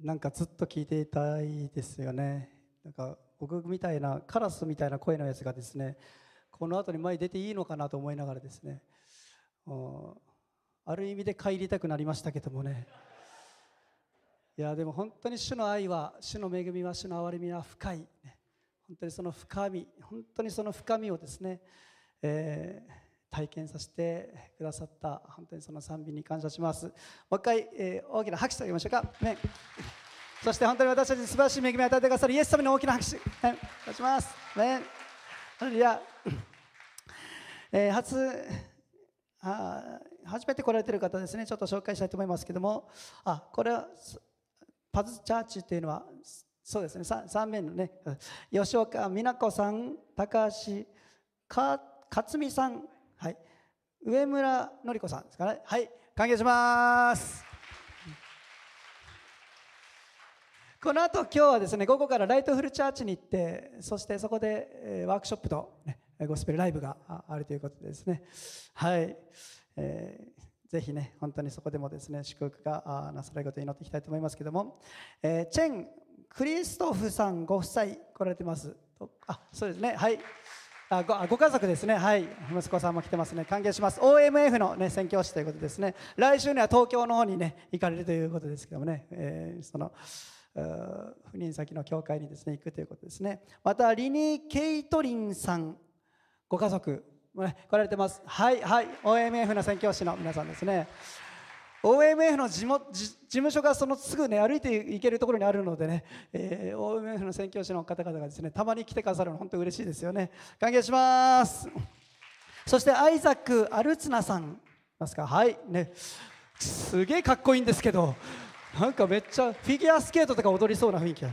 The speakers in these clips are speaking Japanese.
なんかずっと聞いていたいですよね。なんか僕みたいなカラスみたいな声のやつがですねこの後に前に出ていいのかなと思いながらですね。ある意味で帰りたくなりましたけどもね。いやでも本当に主の愛は主の恵みは主の憐れみは深い、ね、本当にその深み本当にその深みをですね、えー、体験させてくださった本当にその賛美に感謝します。もう一回、えー、大きな拍手と言いましょうか、ね、そして本当に私たちに素晴らしい恵みを与えてくださるイエス様に大きな拍手、ね、お願いします、ね、ハレルヤ、えー、初あ初めて来られてる方ですね。ちょっと紹介したいと思いますけども。あこれはパズチャーチっていうのはそうですね。3, 3名のね。吉岡美奈子さん高橋か勝美さん、はい、上村典子さんですかね。はい。歓迎します。この後今日はですね午後からライトフルチャーチに行ってそしてそこで、えワークショップと、ね、ゴスペルライブがあるということでですね。はい、えー、ぜひね本当にそこでもですね祝福がなされることを祈っていきたいと思いますけども、えー、チェン・クリストフさんご夫妻来られてます。あそうですね。はい。あごご家族ですね、はい、息子さんも来てますね、歓迎します、OMF の、ね、宣教師ということですね、来週には東京の方にね、行かれるということですけどもね、えー、その赴任先の教会にですね、行くということですね、また、リニー・ケイトリンさん、ご家族、来られてます。はい、はい、OMF の宣教師の皆さんですね。OMF の事務所がそのすぐね歩いていけるところにあるのでね、えー、OMF の宣教師の方々がですねたまに来てくださるの本当嬉しいですよね。歓迎します。そしてアイザック・アルツナさんますか？はい。ね。すげえかっこいいんですけどなんかめっちゃフィギュアスケートとか踊りそうな雰囲気、え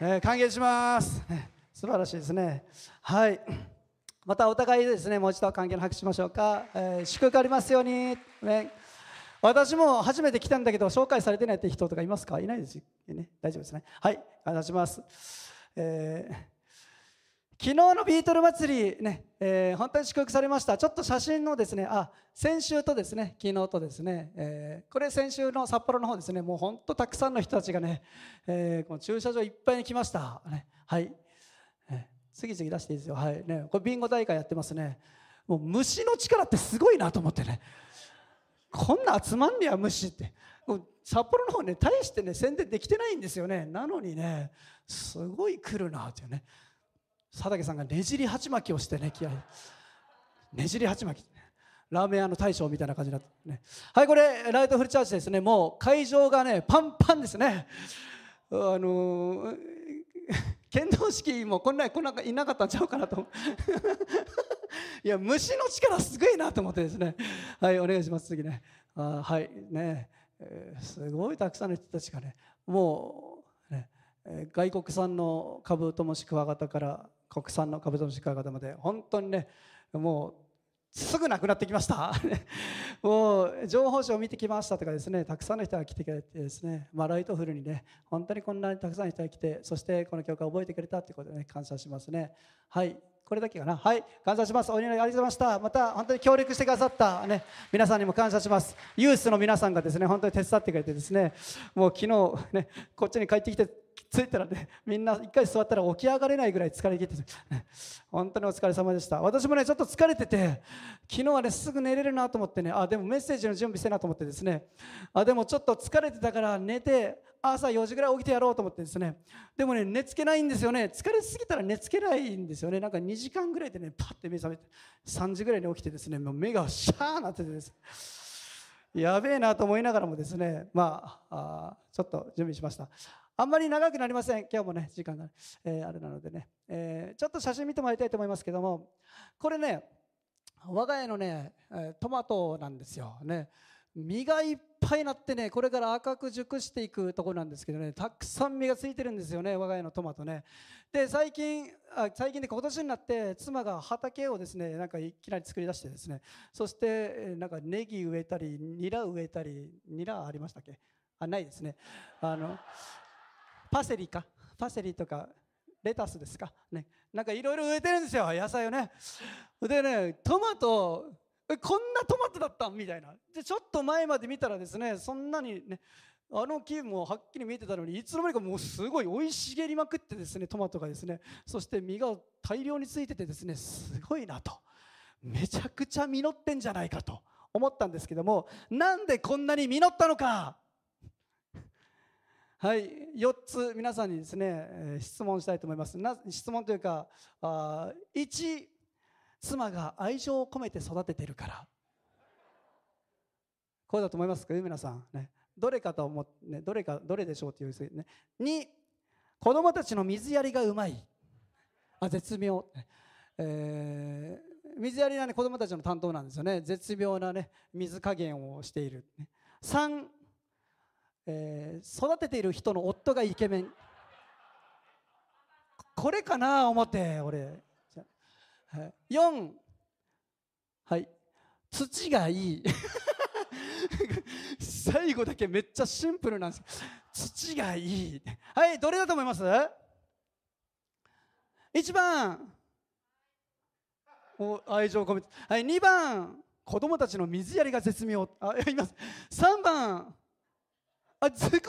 ー、歓迎します、ね、素晴らしいですね。はい。またお互いですねもう一度関係の拍手しましょうか、えー、祝福ありますように、ね、私も初めて来たんだけど紹介されてないって人とかいますか？いないですよね。大丈夫ですね。はい感謝します、えー、昨日のビートル祭りね、えー、本当に祝福されました。ちょっと写真のですねあ先週とですね昨日とですね、えー、これ先週の札幌の方ですね。もう本当たくさんの人たちがね、えー、この駐車場いっぱいに来ました、ね、はい。え次々出していいですよ。はい。ねこれビンゴ大会やってますね。もう虫の力ってすごいなと思ってね。こんな集まんねや虫って。札幌の方ね大してね宣伝できてないんですよね。なのにねすごい来るなっていうね。佐竹さんがねじり鉢巻きをしてね気合ねじり鉢巻き。ラーメン屋の大将みたいな感じになってね。はいこれライトフルチャージですね。もう会場がねパンパンですね。あのー 剣道式もこんなこんなんいなかったんちゃうかなといや虫の力すごいなと思ってですね。はいお願いします次ね。あはいね、えー、すごいたくさんの人たちがねもうね、外国産のカブトムシクワガタから国産のカブトムシクワガタまで本当にねもうすぐなくなってきました。もう情報誌を見てきましたとかですねたくさんの人が来てくれてですね、まあ、ライトフルにね本当にこんなにたくさんの人が来てそしてこの教会を覚えてくれたということでね感謝しますね。はい。これだけかな？はい。感謝します。お祈りありがとうございました。また本当に協力してくださった、ね、皆さんにも感謝します。ユースの皆さんがですね本当に手伝ってくれてですねもう昨日ねこっちに帰ってきて着いたらねみんな一回座ったら起き上がれないぐらい疲れ切ってて、ね、本当にお疲れ様でした。私もねちょっと疲れてて昨日はねすぐ寝れるなと思ってねあでもメッセージの準備してなと思ってですねあでもちょっと疲れてたから寝て朝4時ぐらい起きてやろうと思ってですね。でもね寝つけないんですよね。疲れすぎたら寝つけないんですよね。なんか2時間ぐらいでねパッて目覚めて3時ぐらいに起きてですねもう目がシャーなっててです。やべえなと思いながらもですねまあちょっと準備しました。あんまり長くなりません。今日もね時間が、えー、あれなのでね、えー、ちょっと写真見てもらいたいと思いますけども。これね我が家のねトマトなんですよ。ね。実がいっぱいなってねこれから赤く熟していくところなんですけどねたくさん実がついてるんですよね我が家のトマトね。で最近あ最近で今年になって妻が畑をですねなんかいきなり作り出してですね。そしてなんかネギ植えたりニラ植えたりニラありましたっけ？あないですね。あのパセリか？パセリとかレタスですか？ね。なんかいろいろ植えてるんですよ野菜をね。でねトマトこんなトマトだったみたいな。でちょっと前まで見たらですねそんなにねあの木もはっきり見えてたのにいつの間にかもうすごい生い茂りまくってですねトマトがですねそして実が大量についててですねすごいなと。めちゃくちゃ実ってんじゃないかと思ったんですけどもなんでこんなに実ったのか。はい4つ皆さんにですね質問したいと思います。な質問というかあ1妻が愛情を込めて育ててるから。こうだと思いますか？皆さん。ね。どれかと思って、ね、どれかどれでしょうというね。2子供たちの水やりがうまい。あ絶妙、えー、水やりは、ね、子供たちの担当なんですよね。絶妙な、ね、水加減をしている、ね、3、えー、育てている人の夫がイケメン。これかな？思って俺。4はい。土がいい。最後だけめっちゃシンプルなんです土がいい。はいどれだと思います？1番。お愛情込めて。はい2番。子供たちの水やりが絶妙。あいます。3番。あ少な。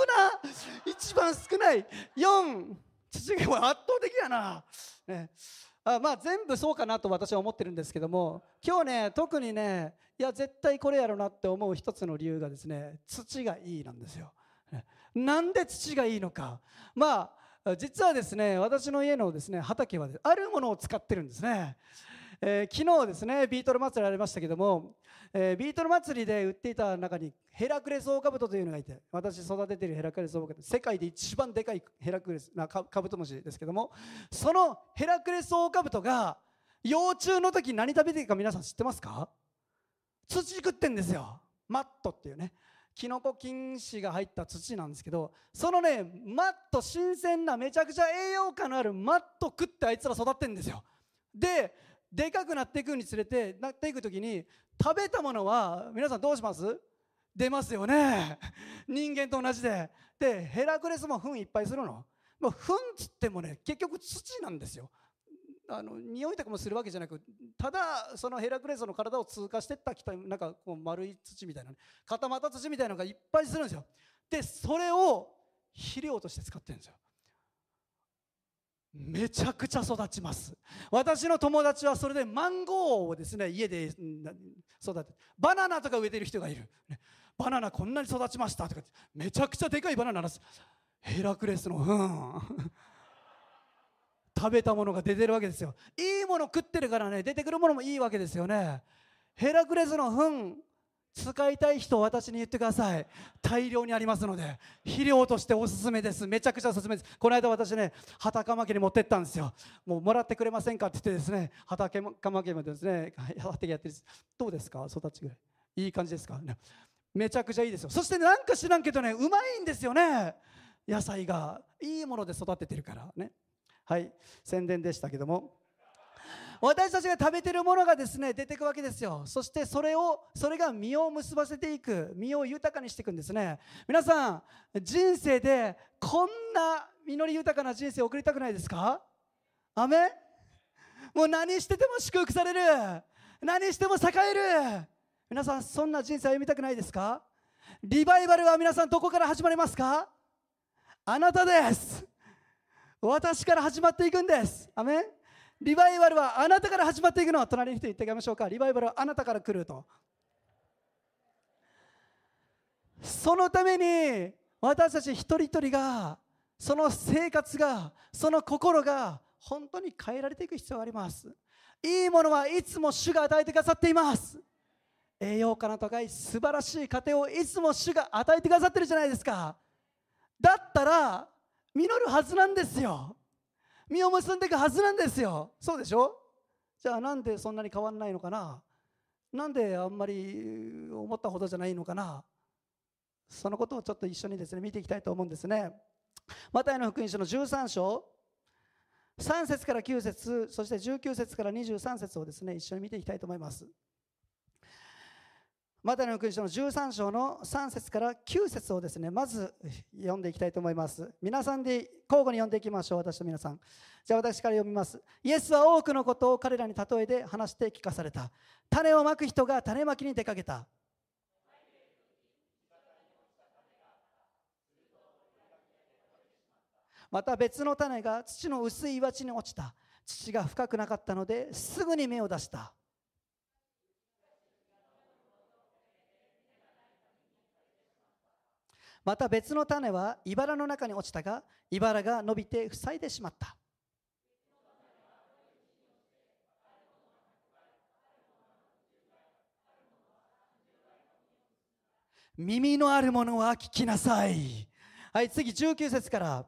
一番少ない。4土が圧倒的やな、ね、あまあ全部そうかなと私は思ってるんですけども今日ね特にねいや絶対これやろなって思う一つの理由がですね土がいいなんですよ。なんで土がいいのか。まあ実はですね私の家のですね畑はあるものを使ってるんですね、えー、昨日ですねビートル祭りありましたけどもえー、ビートル祭りで売っていた中にヘラクレスオオカブトというのがいて私育てているヘラクレスオオカブト世界で一番でかいヘラクレスなカブトムシですけどもそのヘラクレスオオカブトが幼虫の時何食べてるか皆さん知ってますか？土食ってんですよ。マットっていうね。キノコ菌糸が入った土なんですけどそのねマット新鮮なめちゃくちゃ栄養価のあるマット食ってあいつら育ってんですよ。ででかくなっていくにつれてなっていく時に食べたものは皆さんどうします？出ますよね。人間と同じで。でヘラクレスも糞いっぱいするの？もう糞つってもね結局土なんですよ。あの匂いとかもするわけじゃなくただそのヘラクレスの体を通過してったきたなんかこう丸い土みたいな、ね、固まった土みたいなのがいっぱいするんですよ。でそれを肥料として使ってるんですよ。めちゃくちゃ育ちます。私の友達はそれでマンゴーをですね家で育ててバナナとか植えてる人がいる、バナナこんなに育ちましたとかめちゃくちゃでかいバナナです。ヘラクレスのうん。食べたものが出てるわけですよ。いいもの食ってるからね出てくるものもいいわけですよね。ヘラクレスの糞使いたい人私に言ってください。大量にありますので肥料としておすすめです。めちゃくちゃおすすめです。この間私ね畑カマ家に持ってったんですよ。もうもらってくれませんかって言ってですね畑カマ家もですね畑やってるどうですか？育ちぐらい。いい感じですか、ね、めちゃくちゃいいですよ。そしてなんか知らんけどねうまいんですよね。野菜が。いいもので育ててるから。ね。はい。宣伝でしたけども。私たちが食べてるものがですね出てくわけですよ。そしてそれをそれが実を結ばせていく実を豊かにしていくんですね。皆さん人生でこんな実り豊かな人生を送りたくないですか？アメもう何してても祝福される。何しても栄える。皆さんそんな人生を歩みたくないですか？リバイバルは皆さんどこから始まりますか？あなたです。私から始まっていくんです。アメリバイバルはあなたから始まっていくの隣の人言ってあげましょうか。リバイバルはあなたから来ると。そのために私たち一人一人がその生活がその心が本当に変えられていく必要があります。いいものはいつも主が与えてくださっています。栄養価の高い素晴らしい家庭をいつも主が与えてくださってるじゃないですか。だったら実るはずなんですよ。実を結んでいくはずなんですよそうでしょじゃあなんでそんなに変わんないのかななんであんまり思ったほどじゃないのかなそのことをちょっと一緒にですね見ていきたいと思うんですねマタイの福音書の13章3節から9節そして19節から23節をですね一緒に見ていきたいと思いますマタイの福音書の13章の3節から9節をですねまず読んでいきたいと思います。皆さんで交互に読んでいきましょう私と皆さん。じゃあ私から読みます。イエスは多くのことを彼らに例えで話して聞かされた。種をまく人が種まきに出かけた。また別の種が土の薄い岩地に落ちた。土が深くなかったのですぐに芽を出した。また別の種は茨の中に落ちたが茨が伸びて塞いでしまった。耳のあるものは聞きなさい。はい次19節から。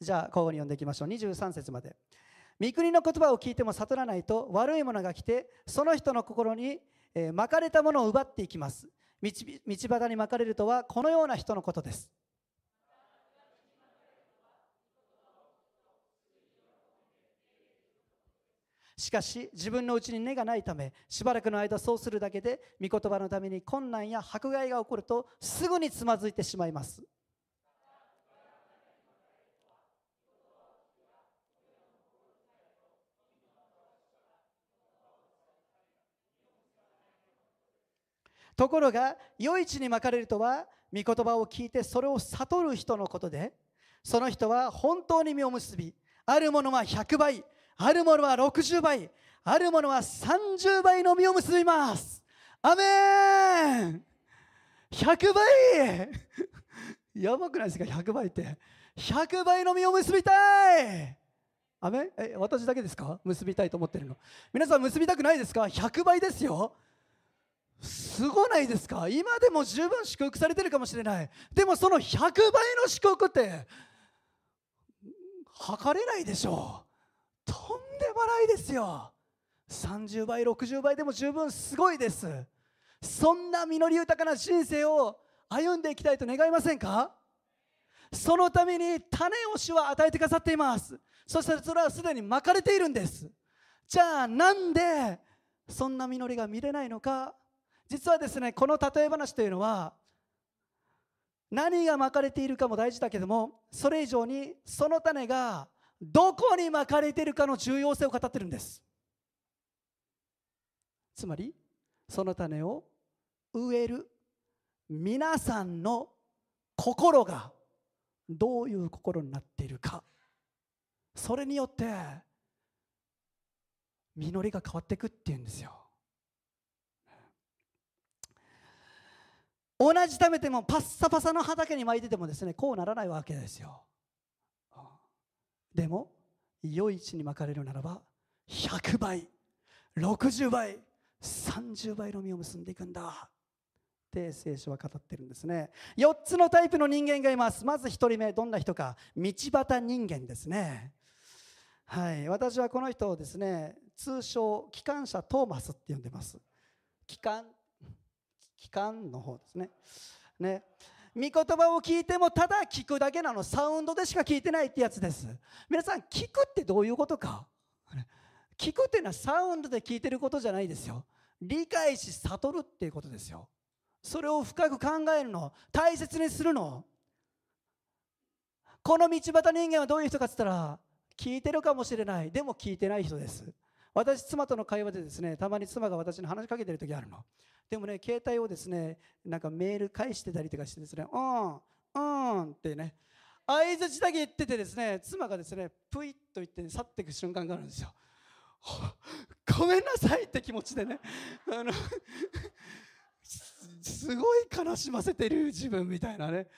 じゃあ交互に読んでいきましょう。23節まで。御国の言葉を聞いても悟らないと悪いものが来てその人の心に、えー、巻かれたものを奪っていきます。道端にまかれるとはこのような人のことです。しかし自分のうちに根がないためしばらくの間そうするだけで御言葉のために困難や迫害が起こるとすぐにつまずいてしまいます。ところが余市に巻かれるとは御言葉を聞いてそれを悟る人のことでその人は本当に実を結びあるものは100倍あるものは60倍あるものは30倍の実を結びます。アメン。100倍。やばくないですか？100倍って。100倍の実を結びたい。アメえ私だけですか？結びたいと思ってるの。皆さん結びたくないですか？100倍ですよ。すごないですか？今でも十分祝福されてるかもしれない。でもその100倍の祝福って測れないでしょう。とんでもないですよ。30倍60倍でも十分すごいです。そんな実り豊かな人生を歩んでいきたいと願いませんか？そのために種を主は与えてくださっています。そしてそれはすでに巻かれているんです。じゃあなんでそんな実りが見れないのか？実はですねこの例え話というのは何がまかれているかも大事だけどもそれ以上にその種がどこにまかれているかの重要性を語ってるんです。つまりその種を植える皆さんの心がどういう心になっているか。それによって実りが変わっていくっていうんですよ。同じ食べてもパッサパサの畑に巻いててもですねこうならないわけですよ。でも良い地に巻かれるならば100倍60倍30倍の実を結んでいくんだ。って聖書は語ってるんですね。4つのタイプの人間がいます。まず1人目どんな人か。道端人間ですね。はい。私はこの人をですね通称機関車トーマスって呼んでます。機関機関の方ですね。ね。御言葉を聞いてもただ聞くだけなのサウンドでしか聞いてないってやつです。皆さん聞くってどういうことか？聞くっていうのはサウンドで聞いてることじゃないですよ。理解し悟るっていうことですよ。それを深く考えるの。大切にするの。この道端人間はどういう人かっつったら聞いてるかもしれない。でも聞いてない人です。私妻との会話でですねたまに妻が私に話しかけてる時あるの。でもね携帯をですねなんかメール返してたりとかしてですねうんうんってね相づちだけ言っててですね妻がですねプイッと言って去っていく瞬間があるんですよ。ごめんなさいって気持ちでねあのすごい悲しませてる自分みたいなね。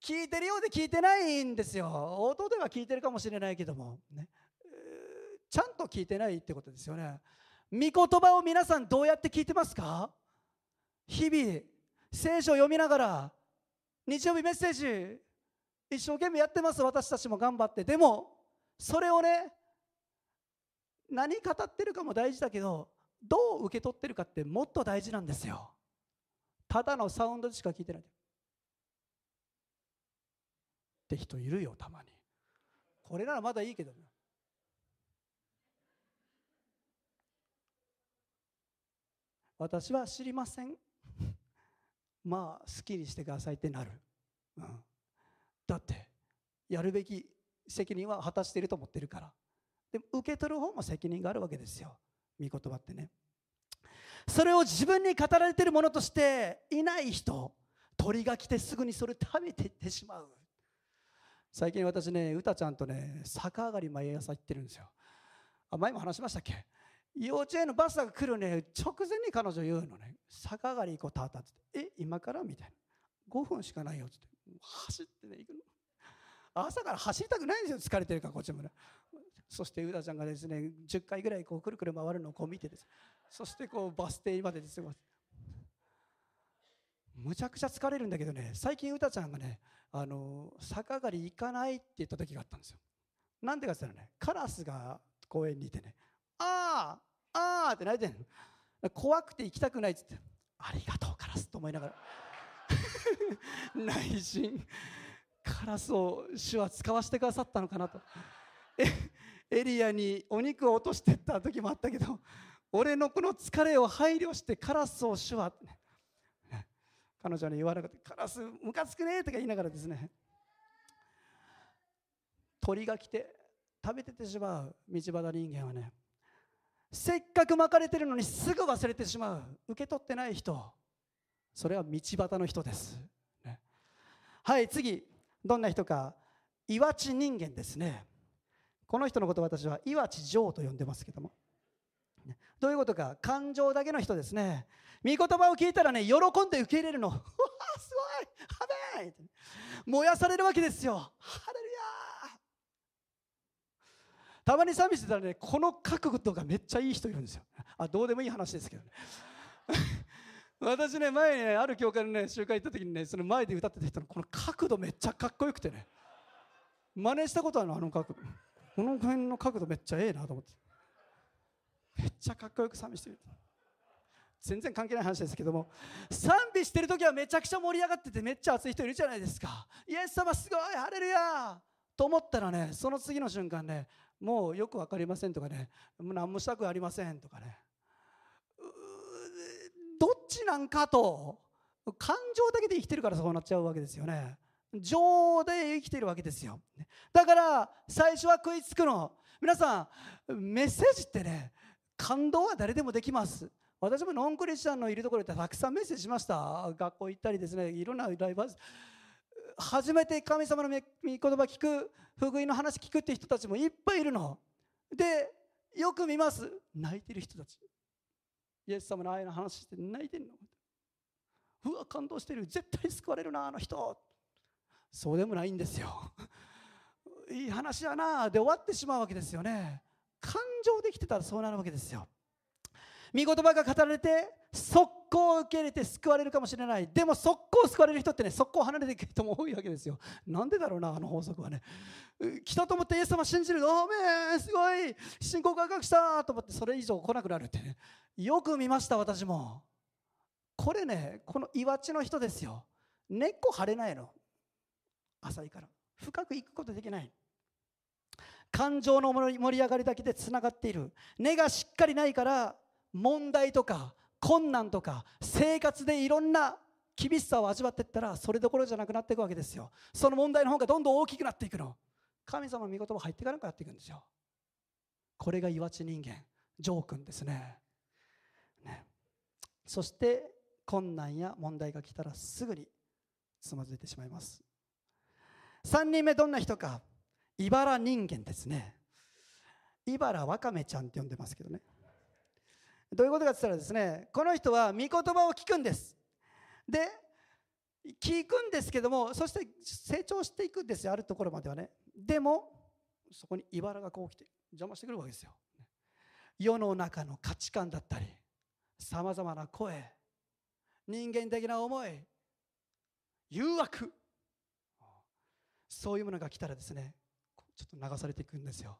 聞いてるようで聞いてないんですよ。音では聞いてるかもしれないけどもね。ちゃんと聞いてないってことですよね。御言葉を皆さんどうやって聞いてますか？日々聖書を読みながら日曜日メッセージ一生懸命やってます。私たちも頑張って。でもそれをね何語ってるかも大事だけどどう受け取ってるかってもっと大事なんですよ。ただのサウンドでしか聞いてない。って人いるよたまに。これならまだいいけどね。私は知りません。まあ好きにしてくださいってなる、うん、だってやるべき責任は果たしていると思ってるから。でも受け取る方も責任があるわけですよ。御言葉ってね。それを自分に語られているものとしていない人鳥が来てすぐにそれ食べていってしまう。最近私ねうたちゃんとね逆上がり毎朝行ってるんですよ。あ前も話しましたっけ？幼稚園のバスが来るね直前に彼女言うのね。逆上がり行こうたたってえ今から？みたいな5分しかないよって。走ってね行くの。朝から走りたくないんですよ疲れてるからこっちもね。そしてうだちゃんがですね10回ぐらいこうくるくる回るのをこう見てです。そしてこうバス停までですむちゃくちゃ疲れるんだけどね最近うたちゃんがねあの逆上がり行かないって言った時があったんですよ。なんでかって言ったらねカラスが公園にいてねああああって泣いてん怖くて行きたくないっつって。ありがとうカラスと思いながら。内心カラスを主は使わせてくださったのかなと。エリアにお肉を落としてった時もあったけど俺のこの疲れを配慮してカラスを主は、ね、彼女に言わなくてカラスムカつくねとか言いながらですね。鳥が来て食べててしまう道端人間はねせっかく巻かれてるのにすぐ忘れてしまう。受け取ってない人。それは道端の人です、ね、はい次。どんな人か。岩地人間ですね。この人のこと私は岩地城と呼んでますけども。どういうことか。感情だけの人ですね。御言葉を聞いたらね喜んで受け入れるの。うわすごい。ハベイ燃やされるわけですよ。ハレルヤたまに賛美してたらねこの角度がめっちゃいい人いるんですよ。あどうでもいい話ですけどね。私ね前ねある教会のね集会行った時にねその前で歌ってた人のこの角度めっちゃかっこよくてね。真似したことあるのあの角度この辺の角度めっちゃええなと思って。めっちゃかっこよく賛美してる全然関係ない話ですけども。賛美してる時はめちゃくちゃ盛り上がっててめっちゃ熱い人いるじゃないですか。イエス様すごいハレルヤと思ったらねその次の瞬間ねもうよく分かりませんとかね。何もしたくありませんとかね。どっちなんかと。感情だけで生きてるからそうなっちゃうわけですよね。情で生きてるわけですよ。だから最初は食いつくの。皆さんメッセージってね感動は誰でもできます。私もノンクリスチャンのいるところでたくさんメッセージしました。学校行ったりですねいろんなライブ初めて神様の御言葉聞く福音の話聞くって人たちもいっぱいいるの。でよく見ます。泣いてる人たち。イエス様の愛の話して泣いてんの。うわ感動してる。絶対救われるなあの人。そうでもないんですよ。いい話やな。で終わってしまうわけですよね。感情できてたらそうなるわけですよ。御言葉が語られて速攻受け入れて救われるかもしれない。でも速攻救われる人ってね速攻離れていく人も多いわけですよ。なんでだろうなあの法則はね。来たと思ってイエス様信じるおめんすごい。信仰改革した。と思ってそれ以上来なくなるってね。よく見ました私も。これねこの岩地の人ですよ。根っこ張れないの。浅いから。深くいくことできない。感情の盛り上がりだけでつながっている。根がしっかりないから問題とか困難とか生活でいろんな厳しさを味わっていったらそれどころじゃなくなっていくわけですよ。その問題の方がどんどん大きくなっていくの。神様の御言葉入っていかなくなっていくんですよ。これが岩地人間ジョー君ですね。ね。そして困難や問題が来たらすぐにつまずいてしまいます。3人目どんな人か。茨人間ですね。茨わかめちゃんって呼んでますけどね。どういうことかって言ったらですねこの人は御言葉を聞くんです。で聞くんですけどもそして成長していくんですよあるところまではね。でもそこに茨がこう来て邪魔してくるわけですよ。世の中の価値観だったりさまざまな声人間的な思い誘惑。そういうものが来たらですねちょっと流されていくんですよ。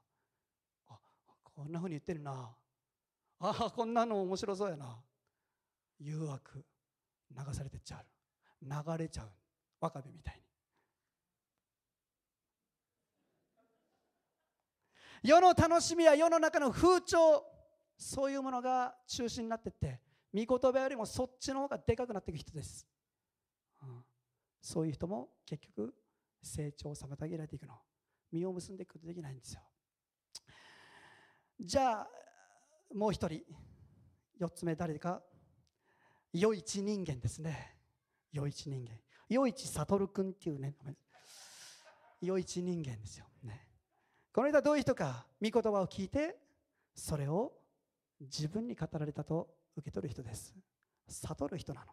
あこんなふうに言ってるな。ああこんなの面白そうやな。誘惑流されてっちゃう。流れちゃう。わかめみたいに。世の楽しみや世の中の風潮。そういうものが中心になってって御言葉よりもそっちの方がでかくなっていく人です、うん、そういう人も結局成長を妨げられていくの。実を結んでいくことできないんですよ。じゃあもう一人4つ目誰か？余一人間ですね。余一人間。余一悟君っていうね。余一人間ですよ、ね、この人はどういう人か御言葉を聞いてそれを自分に語られたと受け取る人です。悟る人なの。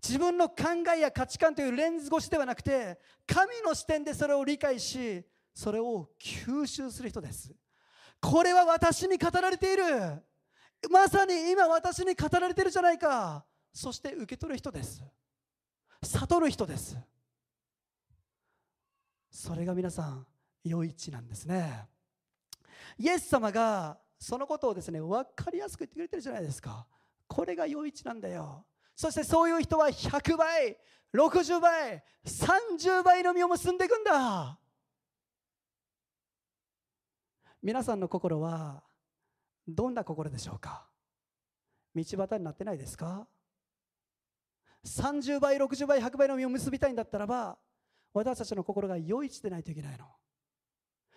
自分の考えや価値観というレンズ越しではなくて神の視点でそれを理解しそれを吸収する人です。これは私に語られている。まさに今私に語られているじゃないか。そして受け取る人です。悟る人です。それが皆さん余一なんですね。イエス様がそのことをですね分かりやすく言ってくれてるじゃないですか。これが余一なんだよ。そしてそういう人は100倍60倍30倍の実を結んでいくんだ。皆さんの心はどんな心でしょうか？道端になってないですか？30倍60倍100倍の実を結びたいんだったらば私たちの心が良い地でないといけないの。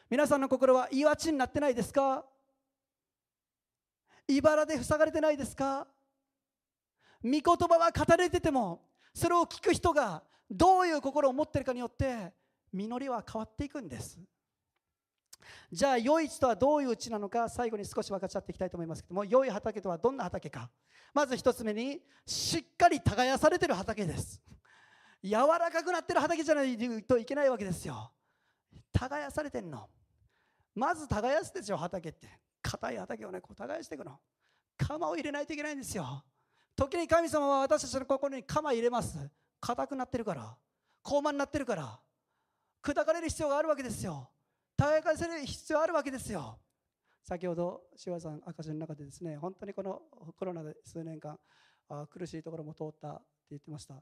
皆さんの心は岩地になってないですか？茨で塞がれてないですか？御言葉は語れててもそれを聞く人がどういう心を持ってるかによって実りは変わっていくんです。じゃあ良い地とはどういう地なのか最後に少し分かち合っていきたいと思いますけども良い畑とはどんな畑か。まず一つ目にしっかり耕されてる畑です。柔らかくなってる畑じゃないといけないわけですよ。耕されてんの。まず耕すですよ畑って。硬い畑をねこう耕していくの。鎌を入れないといけないんですよ。時に神様は私たちの心に鎌入れます。硬くなってるから。高慢になってるから。砕かれる必要があるわけですよ。耕される必要あるわけですよ。先ほど志さん証の中でですね本当にこのコロナで数年間あ苦しいところも通ったって言ってました。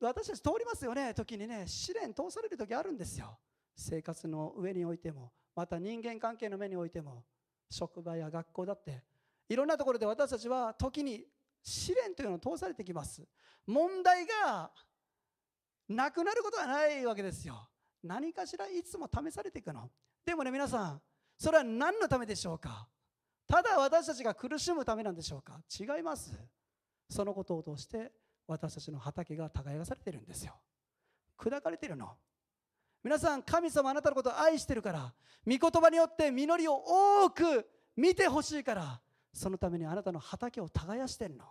私たち通りますよね時にね。試練通される時あるんですよ。生活の上においてもまた人間関係の目においても職場や学校だって。いろんなところで私たちは時に試練というのを通されてきます。問題がなくなることはないわけですよ。何かしらいつも試されていくの？でもね皆さんそれは何のためでしょうか？ただ私たちが苦しむためなんでしょうか？違います。そのことを通して私たちの畑が耕されてるんですよ。砕かれてるの。皆さん神様あなたのことを愛してるから御言葉によって実りを多く見てほしいからそのためにあなたの畑を耕してんの。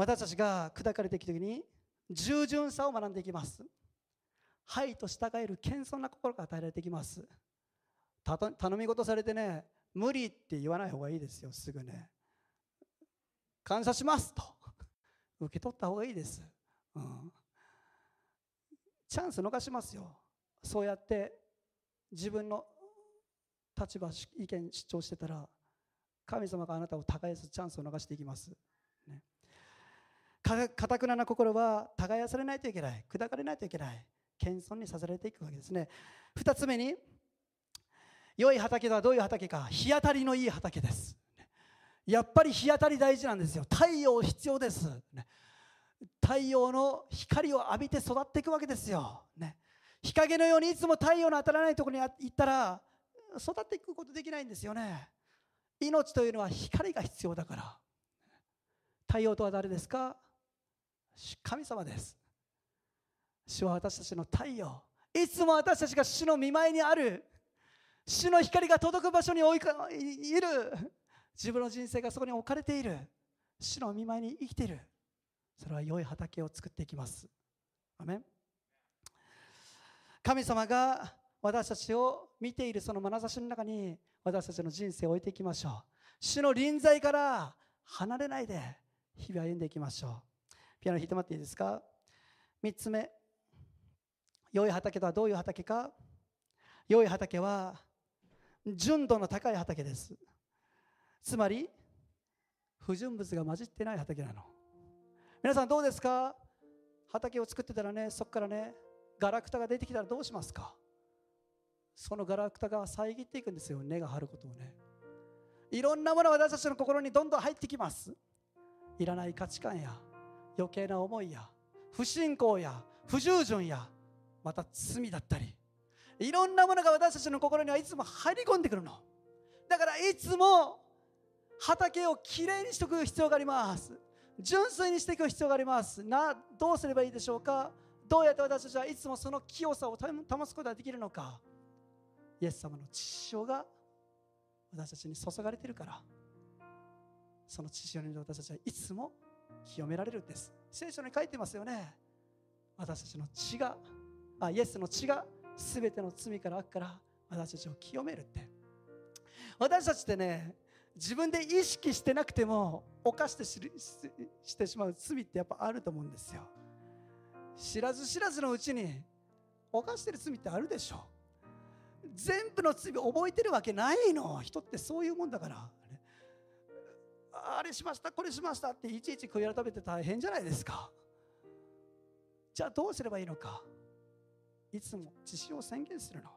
私たちが砕かれていく時に従順さを学んでいきます。はいと従える謙遜な心が与えられていきます。頼み事されてね無理って言わない方がいいですよすぐね。感謝しますと。受け取った方がいいです、うん、チャンス逃しますよ。そうやって自分の立場意見主張してたら神様があなたを耕すチャンスを逃していきます。かたくなな心は耕されないといけない。砕かれないといけない。謙遜にさせられていくわけですね。2つ目に良い畑とはどういう畑か。日当たりのいい畑です。やっぱり日当たり大事なんですよ。太陽必要です、太陽の光を浴びて育っていくわけですよ、ね、日陰のようにいつも太陽の当たらないところに行ったら育っていくことできないんですよね。命というのは光が必要だから。太陽とは誰ですか？神様です。主は私たちの太陽。いつも私たちが主の見舞いにある。主の光が届く場所に置いる。自分の人生がそこに置かれている。主の見舞いに生きている。それは良い畑を作っていきます。アメン。神様が私たちを見ているその眼差しの中に私たちの人生を置いていきましょう。主の臨在から離れないで日々歩んでいきましょう。ピアノ弾いてもらっていいですか？3つ目。良い畑とはどういう畑か？良い畑は純度の高い畑です。つまり不純物が混じってない畑なの。皆さんどうですか？畑を作ってたらねそこからねガラクタが出てきたらどうしますか？そのガラクタが遮っていくんですよ。根が張ることをね。いろんなものが私たちの心にどんどん入ってきます。いらない価値観や余計な思いや不信仰や不従順やまた罪だったりいろんなものが私たちの心にはいつも入り込んでくるの。だからいつも畑をきれいにしておく必要があります。純粋にしていく必要があります。などうすればいいでしょうか。どうやって私たちはいつもその清さを保つことができるのか。イエス様の血潮が私たちに注がれてるから。その血潮に私たちはいつも清められるんです。聖書に書いてますよね。私たちの血があイエスの血が全ての罪から悪から私たちを清めるって。私たちってね自分で意識してなくても犯してしてしまう罪ってやっぱあると思うんですよ。知らず知らずのうちに犯してる罪ってあるでしょ。全部の罪覚えてるわけないの。人ってそういうもんだから。あれしましたこれしましたっていちいち悔い改めて大変じゃないですか。じゃあどうすればいいのか。いつも自信を宣言するの。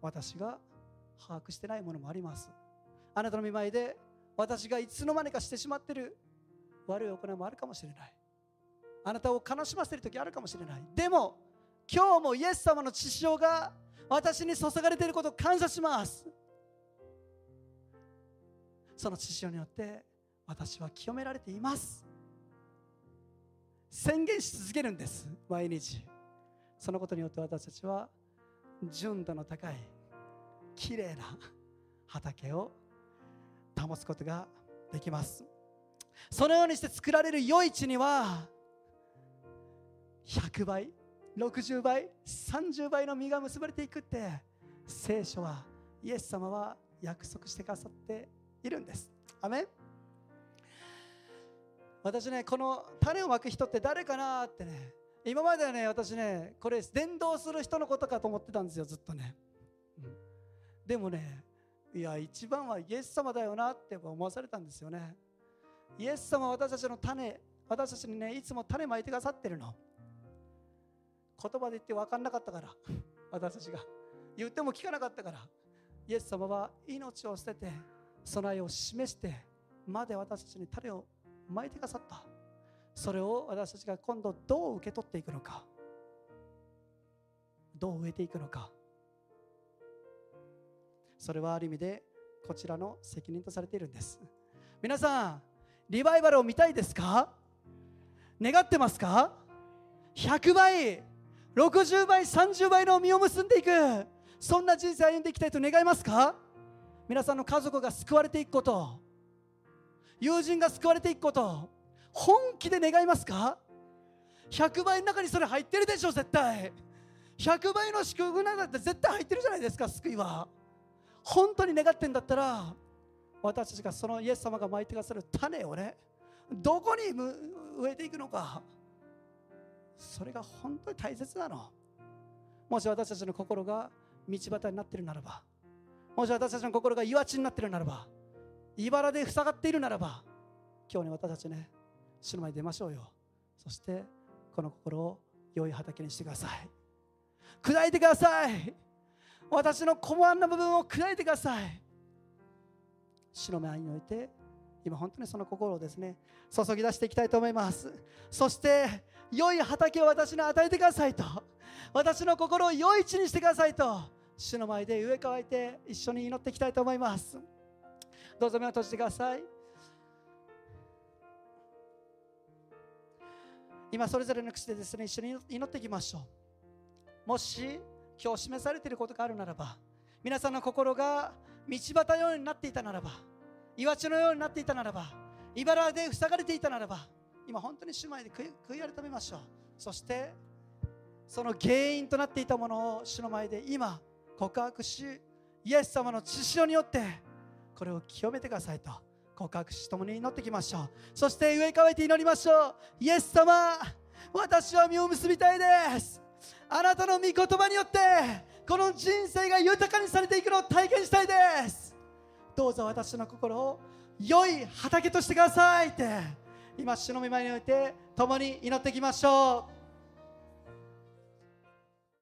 私が把握してないものもあります。あなたの見舞いで私がいつの間にかしてしまってる。悪い行いもあるかもしれない。あなたを悲しませる時あるかもしれない。でも今日もイエス様の血潮が私に注がれていることを感謝します。その血潮によって私は清められています。宣言し続けるんです。毎日。そのことによって私たちは純度の高いきれいな畑を保つことができます。そのようにして作られる余市には100倍60倍30倍の実が結ばれていくって聖書はイエス様は約束してくださっているんです。アメ私ねこの種をまく人って誰かなってね今まではね私ねこれ伝道する人のことかと思ってたんですよずっとね、うん、でもねいや一番はイエス様だよなって思わされたんですよね。イエス様は私たちの種私たちにねいつも種まいてくださってるの。言葉で言って分かんなかったから私たちが。言っても聞かなかったから。イエス様は命を捨てて備えを示してまで私たちに種をまいてくださった。それを私たちが今度どう受け取っていくのか。どう植えていくのか。それはある意味でこちらの責任とされているんです。皆さんリバイバルを見たいですか？願ってますか？100倍60倍30倍の実を結んでいく。そんな人生を歩んでいきたいと願いますか？皆さんの家族が救われていくこと。友人が救われていくこと本気で願いますか？100倍の中にそれ入ってるでしょ絶対。100倍の祝福なんだって絶対入ってるじゃないですか救いは。本当に願ってんだったら私たちがそのイエス様がまいてくださる種をねどこに植えていくのか。それが本当に大切なの。もし私たちの心が道端になってるならばもし私たちの心が岩地になってるならば茨で塞がっているならば今日に私たちね主の前に出ましょうよ。そしてこの心を良い畑にしてください。砕いてください。私の困難な部分を砕いてください。主の前において今本当にその心をですね注ぎ出していきたいと思います。そして良い畑を私に与えてくださいと。私の心を良い地にしてくださいと主の前で上乾いて一緒に祈っていきたいと思います。どうぞ目を閉じてください。今それぞれの口でですね一緒に祈っていきましょう。もし今日示されていることがあるならば皆さんの心が道端のようになっていたならば岩地のようになっていたならば茨で塞がれていたならば今本当に主前で悔い改めましょう。そしてその原因となっていたものを主の前で今告白しイエス様の血潮によってこれを清めてくださいと。告白し共に祈っていきましょう。そして上乾いて祈りましょう。イエス様私は実を結びたいです。あなたの御言葉によってこの人生が豊かにされていくのを体験したいです。どうぞ私の心を良い畑としてくださいって今主の御前において共に祈っていきましょう。